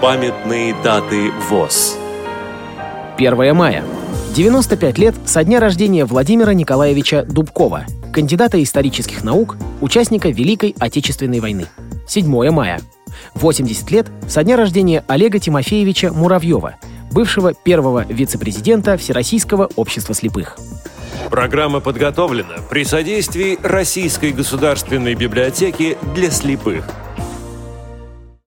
Памятные даты ВОЗ. 1 мая. 95 лет со дня рождения Владимира Николаевича Дубкова, кандидата исторических наук, участника Великой Отечественной войны. 7 мая. 80 лет со дня рождения Олега Тимофеевича Муравьева, бывшего первого вице-президента Всероссийского общества слепых. Программа подготовлена при содействии Российской государственной библиотеки для слепых –